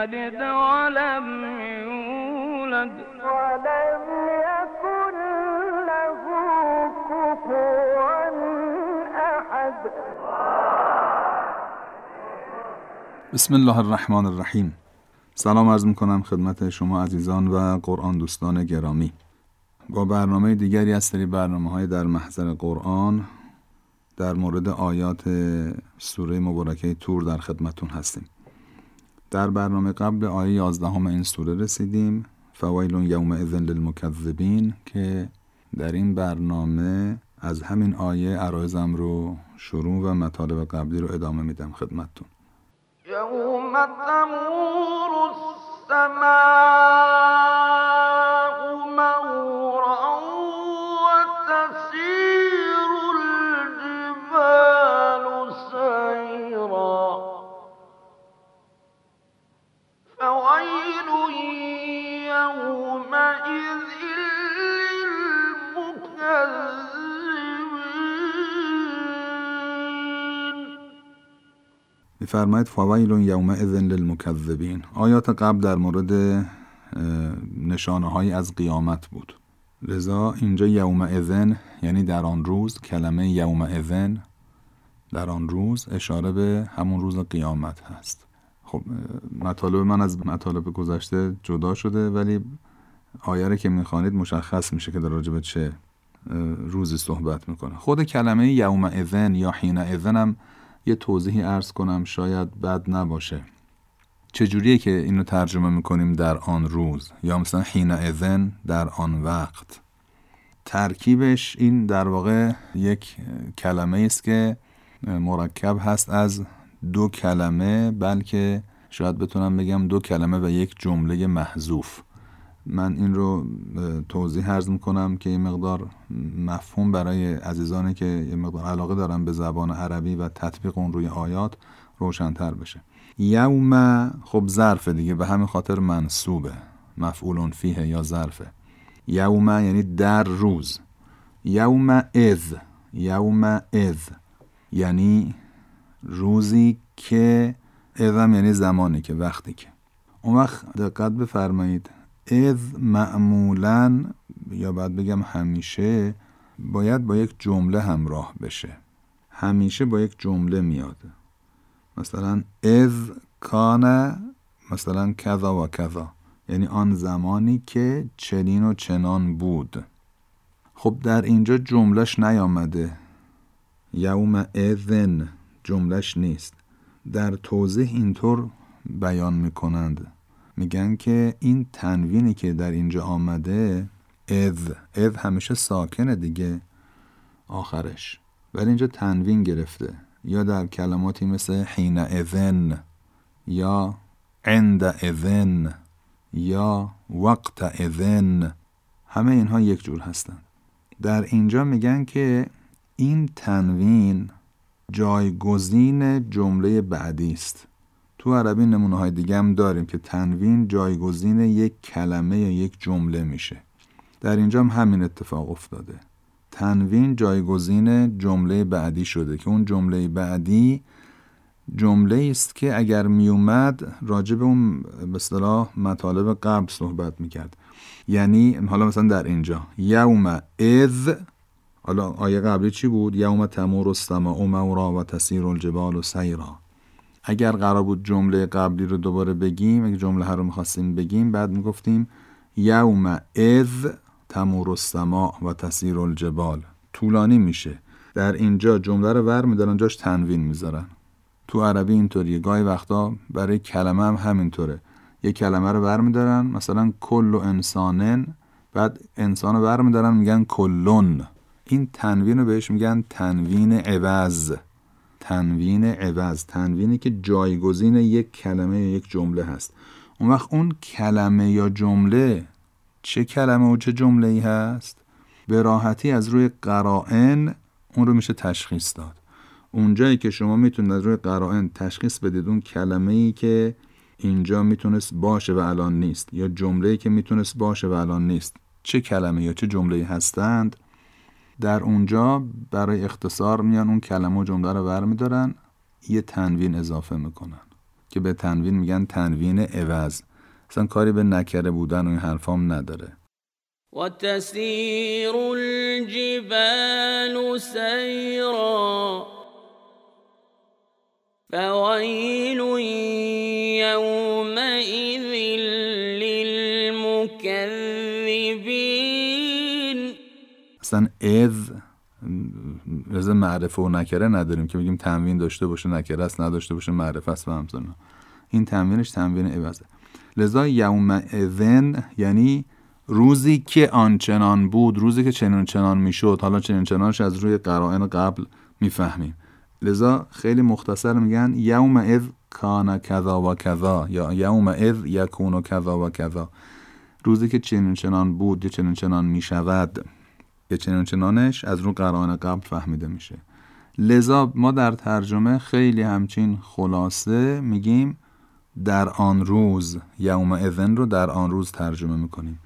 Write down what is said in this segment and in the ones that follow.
يلد ولم يولد. ولم يكن له كفوا أحد. بسم الله الرحمن الرحیم. سلام عرض می کنم خدمت شما عزیزان و قرآن دوستان گرامی. با برنامه دیگری از سری برنامه های در محضر قرآن در مورد آیات سوره مبارکه تور در خدمتون هستیم. در برنامه قبل آیه 11 این سوره رسیدیم. فویل اذن للمکذبین که در این برنامه از همین آیه عرایزم رو شروع و مطالب قبلی رو ادامه میدم خدمتتون. یوم تمور السماء. میفرماید فویل اذن للمکذبین. آیات قبل در مورد نشانه های از قیامت بود. لذا اینجا یوم اذن یعنی در آن روز کلمه یوم اذن در آن روز اشاره به همون روز قیامت هست. خب مطالب من از مطالب گذشته جدا شده ولی آیه که می‌خوانید مشخص میشه که در راجب چه روزی صحبت می‌کنه. خود کلمه یوم اذن یا حین اذن هم یه توضیحی ارز کنم شاید بد نباشه. چجوریه که اینو ترجمه می‌کنیم در آن روز؟ یا مثلا حین اذن در آن وقت. ترکیبش این در واقع یک کلمه است که مرکب هست از دو کلمه بلکه شاید بتونم بگم دو کلمه و یک جمله محذوف. من این رو توضیح عرض می‌کنم که این مقدار مفهوم برای عزیزانی که یه مقدار علاقه دارن به زبان عربی و تطبیق اون روی آیات روشنتر بشه. یوم خب ظرف دیگه به همین خاطر منصوبه. مفعول فیه یا ظرفه. یوم یعنی در روز. یوم از یوم از یعنی روزی که ازم یعنی زمانی که وقتی که. اون وقت دقت بفرمایید. اذ معمولا یا باید بگم همیشه باید با یک جمله همراه بشه. همیشه با یک جمله میاد. مثلا اذ کان مثلا کذا و کذا. یعنی آن زمانی که چنین و چنان بود. خب در اینجا جملش نیامده. یوم اذن جملش نیست. در توضیح اینطور بیان می‌کنند. میگن که این تنوینی که در اینجا آمده اذ اذ همیشه ساکنه دیگه. آخرش. ولی اینجا تنوین گرفته. یا در کلماتی مثل حین اذن یا عند اذن یا وقت اذن همه اینها یک جور هستند. در اینجا میگن که این تنوین جایگزین جمله بعدی است. تو عربی نمونه های دیگه هم داریم که تنوین جایگزین یک کلمه یا یک جمله میشه. در اینجا هم همین اتفاق افتاده. تنوین جایگزین جمله بعدی شده که اون جمله بعدی جمله است که اگر میومد راجع به اون به اصطلاح مطالب قبل صحبت می‌کرد. یعنی حالا مثلا در اینجا یوم اذ حالا آیه قبلی چی بود؟ یوم تمور السماء مورا و تسیر الجبال و سیرا. اگر قرار بود جمله قبلی رو دوباره بگیم اگه جمله ها رو می‌خواستیم بگیم بعد می‌گفتیم یوم اذ تمور السماء و تسیر الجبال. طولانی میشه. در اینجا جمله رو ور میدارن جاش تنوین می‌ذارن. تو عربی اینطوریه. گاهی وقتا برای کلمه هم همینطوره. یه کلمه رو ور میدارن مثلا کل و انسانن بعد انسان رو ور میدارن میگن کلون. این تنوین رو بهش میگن تنوین عوض. تنوین عوض تنوینی که جایگزین یک کلمه یا یک جمله هست. اون وقت اون کلمه یا جمله چه کلمه و چه جمله ای هست؟ به راحتی از روی قرائن اون رو میشه تشخیص داد. اونجایی که شما می‌تونید از روی قرائن تشخیص بدید اون کلمه ای که اینجا می‌تونست باشه و الان نیست یا جمله ای که می‌تونست باشه و الان نیست. چه کلمه یا چه جمله هستند؟ در اونجا برای اختصار میان اون کلمه و جمله رو برمیدارن یه تنوین اضافه می‌کنن که به تنوین میگن تنوین عوض. اصلا کاری به نکره بودن و این حرفام نداره. و تسیر الجبال سیرا فویل یومئذ اذ از معرفه و نکره نداریم که بگیم تنوین داشته باشه نکره است نداشته باشه معرفه است و همزنه این تنوینش تنوین عوضه. لذا یوم اذن یعنی روزی که آنچنان بود روزی که چنان چنان می‌شد حالا چنان چنانش از روی قرائن قبل می‌فهمیم. لذا خیلی مختصر میگن یوم اذ کان کذا و کذا یا یوم اذ یکون کذا و کذا. روزی که چنان چنان بود یا چنان چنان می‌شود. یا چنان چنانش از رو قرائن قبل فهمیده میشه. لذا ما در ترجمه خیلی همچین خلاصه میگیم در آن روز یوم اذن رو در آن روز ترجمه می‌کنیم.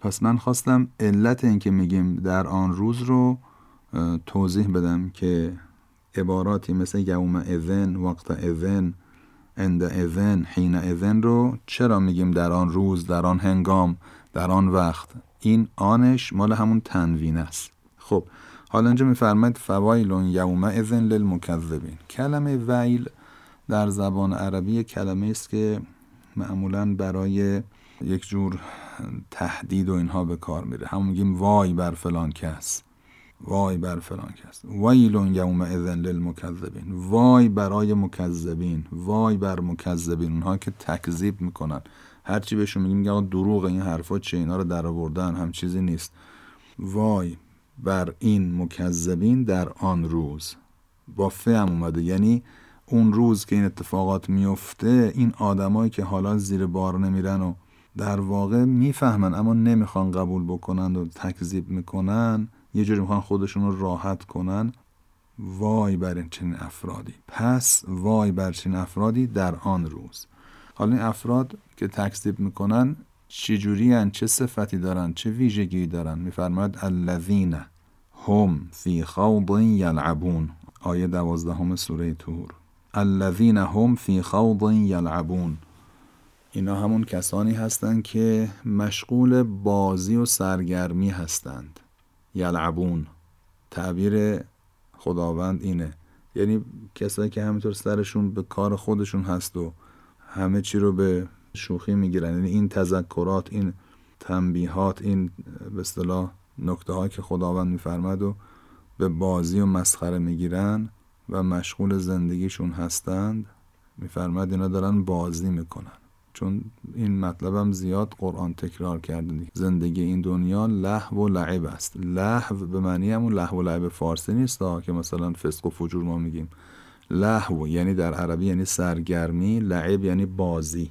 پس من خواستم علت اینکه میگیم در آن روز رو توضیح بدم که عباراتی مثل یوم اذن وقت اذن اند اذن حین اذن رو چرا میگیم در آن روز در آن هنگام در آن وقت؟ این آنش مال همون تنوین است. خب حالا اینجا میفرماید فوایل یوم اذن للمکذبین. کلمه ویل در زبان عربی کلمه است که معمولا برای یک جور تهدید و اینها به کار میره. همون میگیم وای بر فلان کس. وای بر فلان کس. ویل یوم اذن للمکذبین. وای برای مکذبین. وای بر مکذبین. اونها که تکذیب می‌کنن. هرچی بهشون میگیم میگه دروغ این حرفا چه؟ اینا رو در آوردن هم چیزی نیست. وای بر این مکذبین در آن روز. با فهم اومده. یعنی اون روز که این اتفاقات میفته این آدمایی که حالا زیر بار نمیرن و در واقع می‌فهمن اما نمی‌خوان قبول بکنن و تکذیب می‌کنن یه جوری می‌خوان خودشون رو راحت کنن. وای بر این چنین افرادی. پس وای بر چنین افرادی در آن روز. حالا این افراد که تکذیب می‌کنن چجوری هن؟ چه صفتی دارن؟ چه ویژگی دارن؟ میفرماید الذین هم فی خوض یلعبون. آیه دوازدهم سوره تور الذین هم فی خوض یلعبون. اینا همون کسانی هستند که مشغول بازی و سرگرمی هستند. یلعبون. تعبیر خداوند اینه. یعنی کسایی که همینطور سرشون به کار خودشون هست و همه چی رو به شوخی می‌گیرن. یعنی این تذکرات این تنبیهات این به اصطلاح نکته که خداوند میفرمد و به بازی و مسخره می‌گیرن و مشغول زندگیشون هستند. میفرماد اینا دارن بازی می‌کنن. چون این مطلبم زیاد قرآن تکرار کرده زندگی این دنیا لحو و لعب است. لحو به معنی همون لحو و لعب فارسی نیست که مثلا فسق و فجور ما میگیم. لحو یعنی در عربی یعنی سرگرمی لعب یعنی بازی.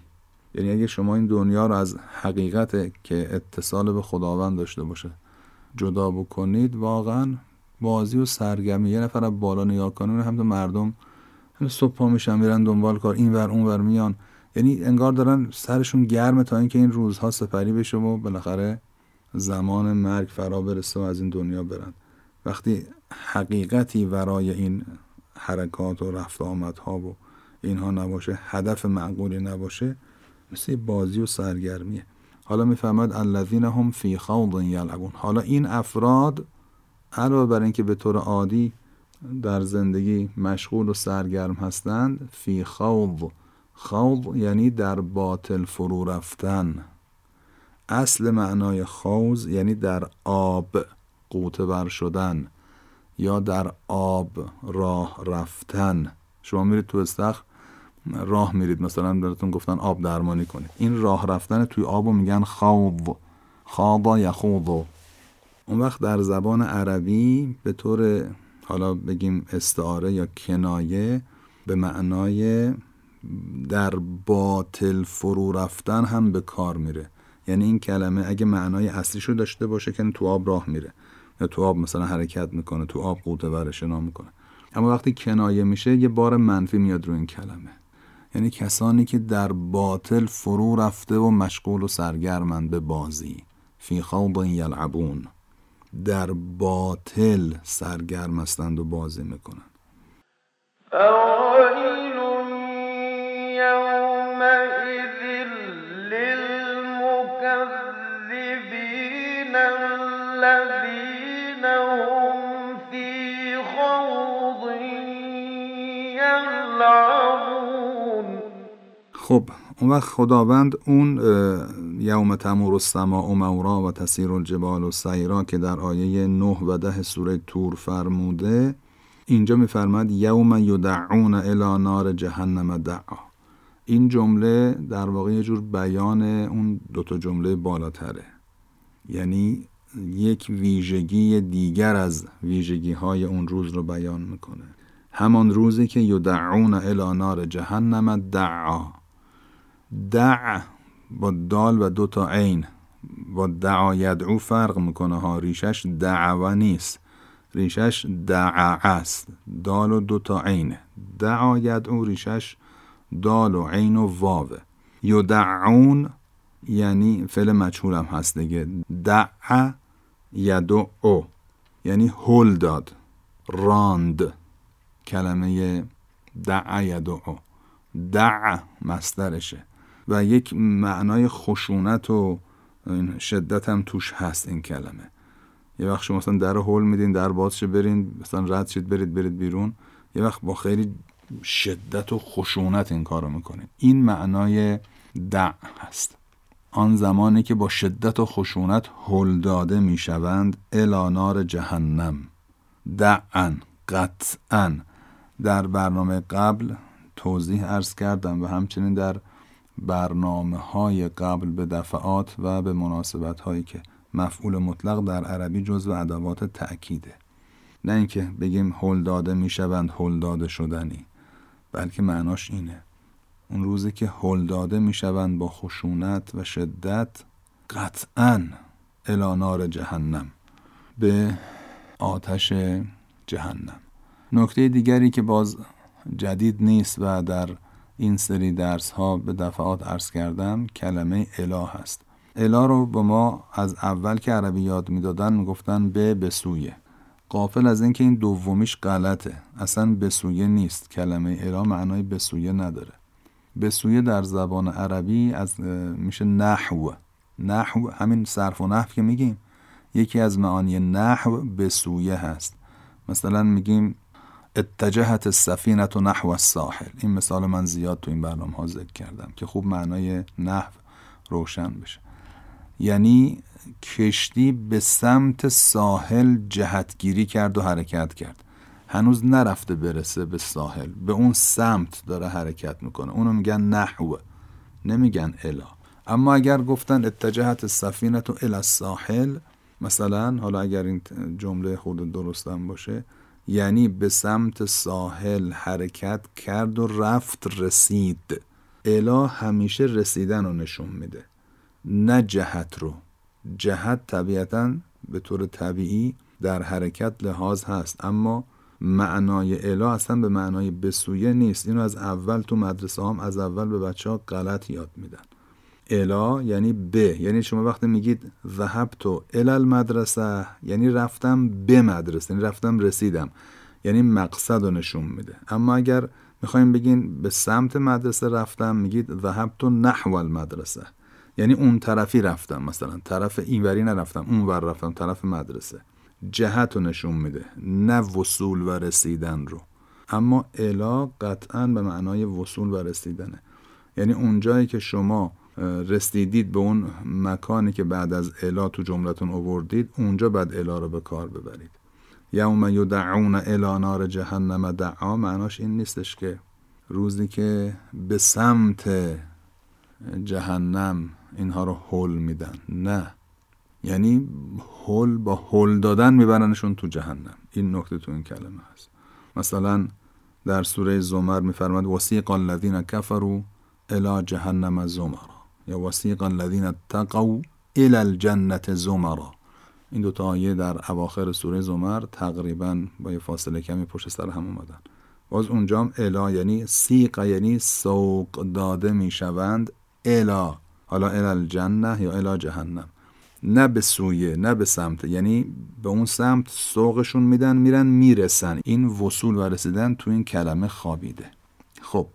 یعنی اگه شما این دنیا رو از حقیقت که اتصال به خداوند داشته باشه جدا بکنید واقعا بازی و سرگرمی. یه نفر از بالا نگاه کنه هم مردم صبح پا میشن میرن دنبال کار این ور اون ور میان. یعنی انگار دارن سرشون گرمه تا اینکه این روزها سپری بشه و بالاخره زمان مرگ فرا برسه و از این دنیا برن. وقتی حقیقتی ورای این حرکات و رفت آمدها و اینها نباشه هدف معقولی نباشه مثل بازی و سرگرمیه. حالا می‌فهمد الذین هم فی خوض یلعبون. حالا این افراد علاوه بر اینکه به طور عادی در زندگی مشغول و سرگرم هستند فی خوض. خوض یعنی در باطل فرو رفتن. اصل معنای خوض یعنی در آب قوطه بر شدن. یا در آب راه رفتن. شما میرید تو استخر راه میرید. مثلا براتون گفتن آب درمانی کنید. این راه رفتن توی آب رو میگن خوض. خوابا یخوض. اون وقت در زبان عربی به طور حالا بگیم استعاره یا کنایه به معنای در باطل فرو رفتن هم به کار میره. یعنی این کلمه اگه معنای اصلیشو داشته باشه که تو آب راه میره. تو آب مثلا حرکت می‌کنه تو آب قوطه ورشنا می‌کنه. اما وقتی کنایه میشه یه بار منفی میاد رو این کلمه. یعنی کسانی که در باطل فرو رفته و مشغول و سرگرمند به بازی. فی خوض یلعبون. در باطل سرگرم هستند و بازی می‌کنن. اون وقت خداوند اون یوم تمور السماء و مورا و تسیر الجبال و سیرا که در آیه 9 و ده سوره تور فرموده اینجا میفرماد یوم یدعون الی نار جهنم دعا. این جمله در واقع یه جور بیان اون دوتا جمله بالاتره. یعنی یک ویژگی دیگر از ویژگی های اون روز رو بیان می‌کنه. همان روزی که یدعون الی نار جهنم دعا. دع با دال و دو تا عین. با دعا یدعو فرق می‌کنه ها. ریشش دعوه نیست. ریشش دعا است. دال و دو تا عینه دعا یدعو ریشش دال و عین و واوه. یدعون یعنی فعل مجهول هم هست دیگه. دع یدعو. یعنی هل داد. راند. کلمه دع یدعو. دع مسترشه و یک معنای خشونت و شدت هم توش هست این کلمه. یه وقت شما مثلا در هول میدین در بازشه برین مثلا رد شید برید برید بیرون. یه وقت با خیلی شدت و خشونت این کارو می‌کنین. این معنای دع هست. آن زمانی که با شدت و خشونت هل داده می‌شوند الانار جهنم. دعا قطعا در برنامه قبل توضیح ارز کردم و همچنین در برنامه های قبل به دفعات و به مناسبت هایی که مفعول مطلق در عربی جزو ادوات تأکیده. نه اینکه بگیم هل داده می‌شوند هل داده شدنی بلکه معناش اینه. اون روزی که هل داده می‌شوند با خشونت و شدت قطعا الانار جهنم به آتش جهنم. نکته دیگری که باز جدید نیست و در این سری درس ها به دفعات عرض کردم کلمه اله هست. اله رو به ما از اول که عربی یاد می‌دادن می‌گفتن به بسویه قافل از اینکه این دومیش غلطه. اصلا بسویه نیست. کلمه اله معنای بسویه نداره. بسویه در زبان عربی از میشه نحو. نحو همین صرف و نحو که میگیم. یکی از معانی نحو بسویه هست. مثلا میگیم اتجهت السفینه نحو الساحل. این مثال من زیاد تو این برنامه ها ذکر کردم که خوب معنای نحو روشن بشه. یعنی کشتی به سمت ساحل جهتگیری کرد و حرکت کرد. هنوز نرفته برسه به ساحل. به اون سمت داره حرکت می‌کنه. اونو میگن نحو. نمیگن الا اما اگر گفتن اتجهت السفینه الی الساحل مثلا حالا اگر این جمله خود درستم باشه یعنی به سمت ساحل حرکت کرد و رفت رسید. اله همیشه رسیدن رو نشون میده. نه جهت رو. جهت طبیعتا به طور طبیعی در حرکت لحاظ هست. اما معنای اله اصلا به معنای بسویه نیست. اینو از اول تو مدرسه هم از اول به بچه ها غلط یاد میدن. الا یعنی به یعنی شما وقتی میگید ذهب تو الال مدرسه یعنی رفتم به مدرسه یعنی رفتم رسیدم. یعنی مقصد رو نشون میده. اما اگر می‌خوایم بگین به سمت مدرسه رفتم میگید ذهب تو نحو المدرسه. یعنی اون طرفی رفتم مثلا. طرف اینوری نرفتم اون ور رفتم طرف مدرسه. جهت رو نشون میده نه وصول و رسیدن رو. اما الا قطعا به معنای وصول و رسیدنه. یعنی اون جایی که شما رسیدید به اون مکانی که بعد از الا تو جملتون اووردید اونجا بعد الا رو به کار ببرید. یوم یدعون الی نار جهنم دعا معناش این نیستش که روزی که به سمت جهنم اینها رو حل میدن. نه. یعنی هل با هل دادن میبرنشون تو جهنم. این نکته تو این کلمه هست. مثلا در سوره زمر میفرماد وسیق الذین کفروا الى جهنم زمرا. یا وسیق الذین اتقوا الى الجنة زمرا. این دو تا آیه در اواخر سوره زمر تقریبا با یه فاصله کمی پشت سر هم اومدن. باز اونجام الا یعنی سیق یعنی سوق داده می‌شوند. الا. حالا الا الجنه یا الا جهنم. نه به سویه نه به سمت. یعنی به اون سمت سوقشون میدن میرن می‌رسن. این وصول و رسیدن تو این کلمه خوابیده. خب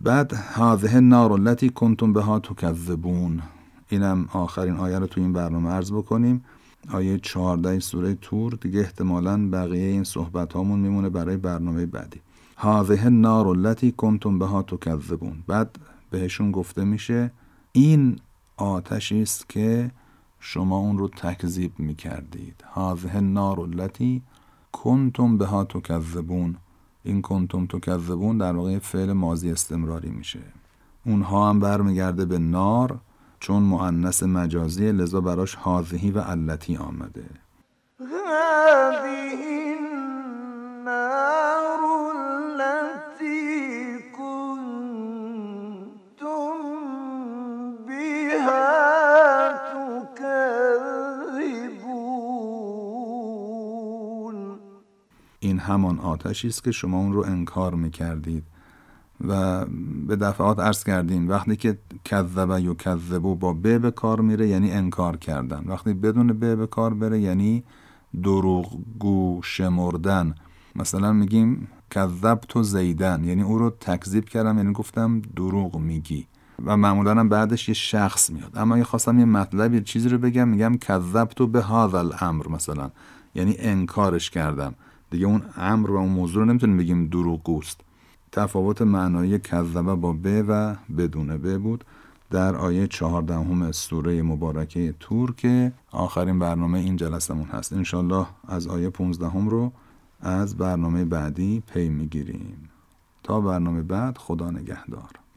بعد هذه النار التي کنتم بها تکذبون. اینم آخرین آیه رو تو این برنامه عرض بکنیم. آیه 14 سوره تور. دیگه احتمالا بقیه این صحبت هامون میمونه برای برنامه بعدی. هذه النار التي کنتم بها تکذبون. بعد بهشون گفته میشه این آتشی است که شما اون رو تکذیب می‌کردید. هذه النار التي کنتم بها تکذبون. این کنتم تکذبون در واقع فعل ماضی استمراری میشه. اونها هم برمیگرده به نار چون مؤنث مجازی لذا براش هاذهی و علتی آمده. همان آتشی است که شما اون رو انکار می‌کردید. و به دفعات عرض کردیم وقتی که کذب یا کذبو با ب به کار میره یعنی انکار کردن. وقتی بدون ب به کار بره یعنی دروغگو شمردن. مثلا میگیم کذب تو زیدن یعنی او رو تکذیب کردم یعنی گفتم دروغ میگی. و معمولا هم بعدش یه شخص میاد. اما اگه خواستم یه مطلب یه چیزی رو بگم میگم کذب تو به هذا الامر مثلا. یعنی انکارش کردم. دیگه اون امر و اون موضوع رو نمی‌تونیم بگیم دروغگوست. تفاوت معنایی کذبه با ب و بدون ب بود در آیه چهاردهم سوره مبارکه تور که آخرین برنامه این جلسمون هست. انشالله از آیه پونزدهم رو از برنامه بعدی پی می‌گیریم. تا برنامه بعد خدا نگهدار.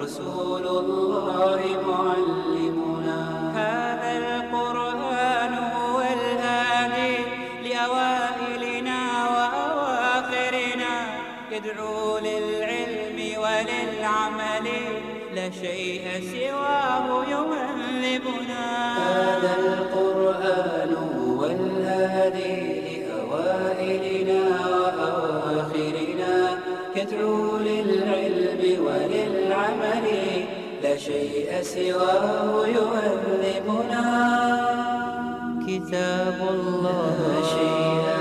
ورسول الله معلمنا. هذا القرآن هو الهادي لأوائلنا وأواخرنا. يدعو للعلم وللعمل لا شيء سواه يهذبنا هذا القرآن هو الهادي لأوائلنا وأواخرنا. يدعو للعلم شيء سواه يهذبنا كتاب الله. لا شيء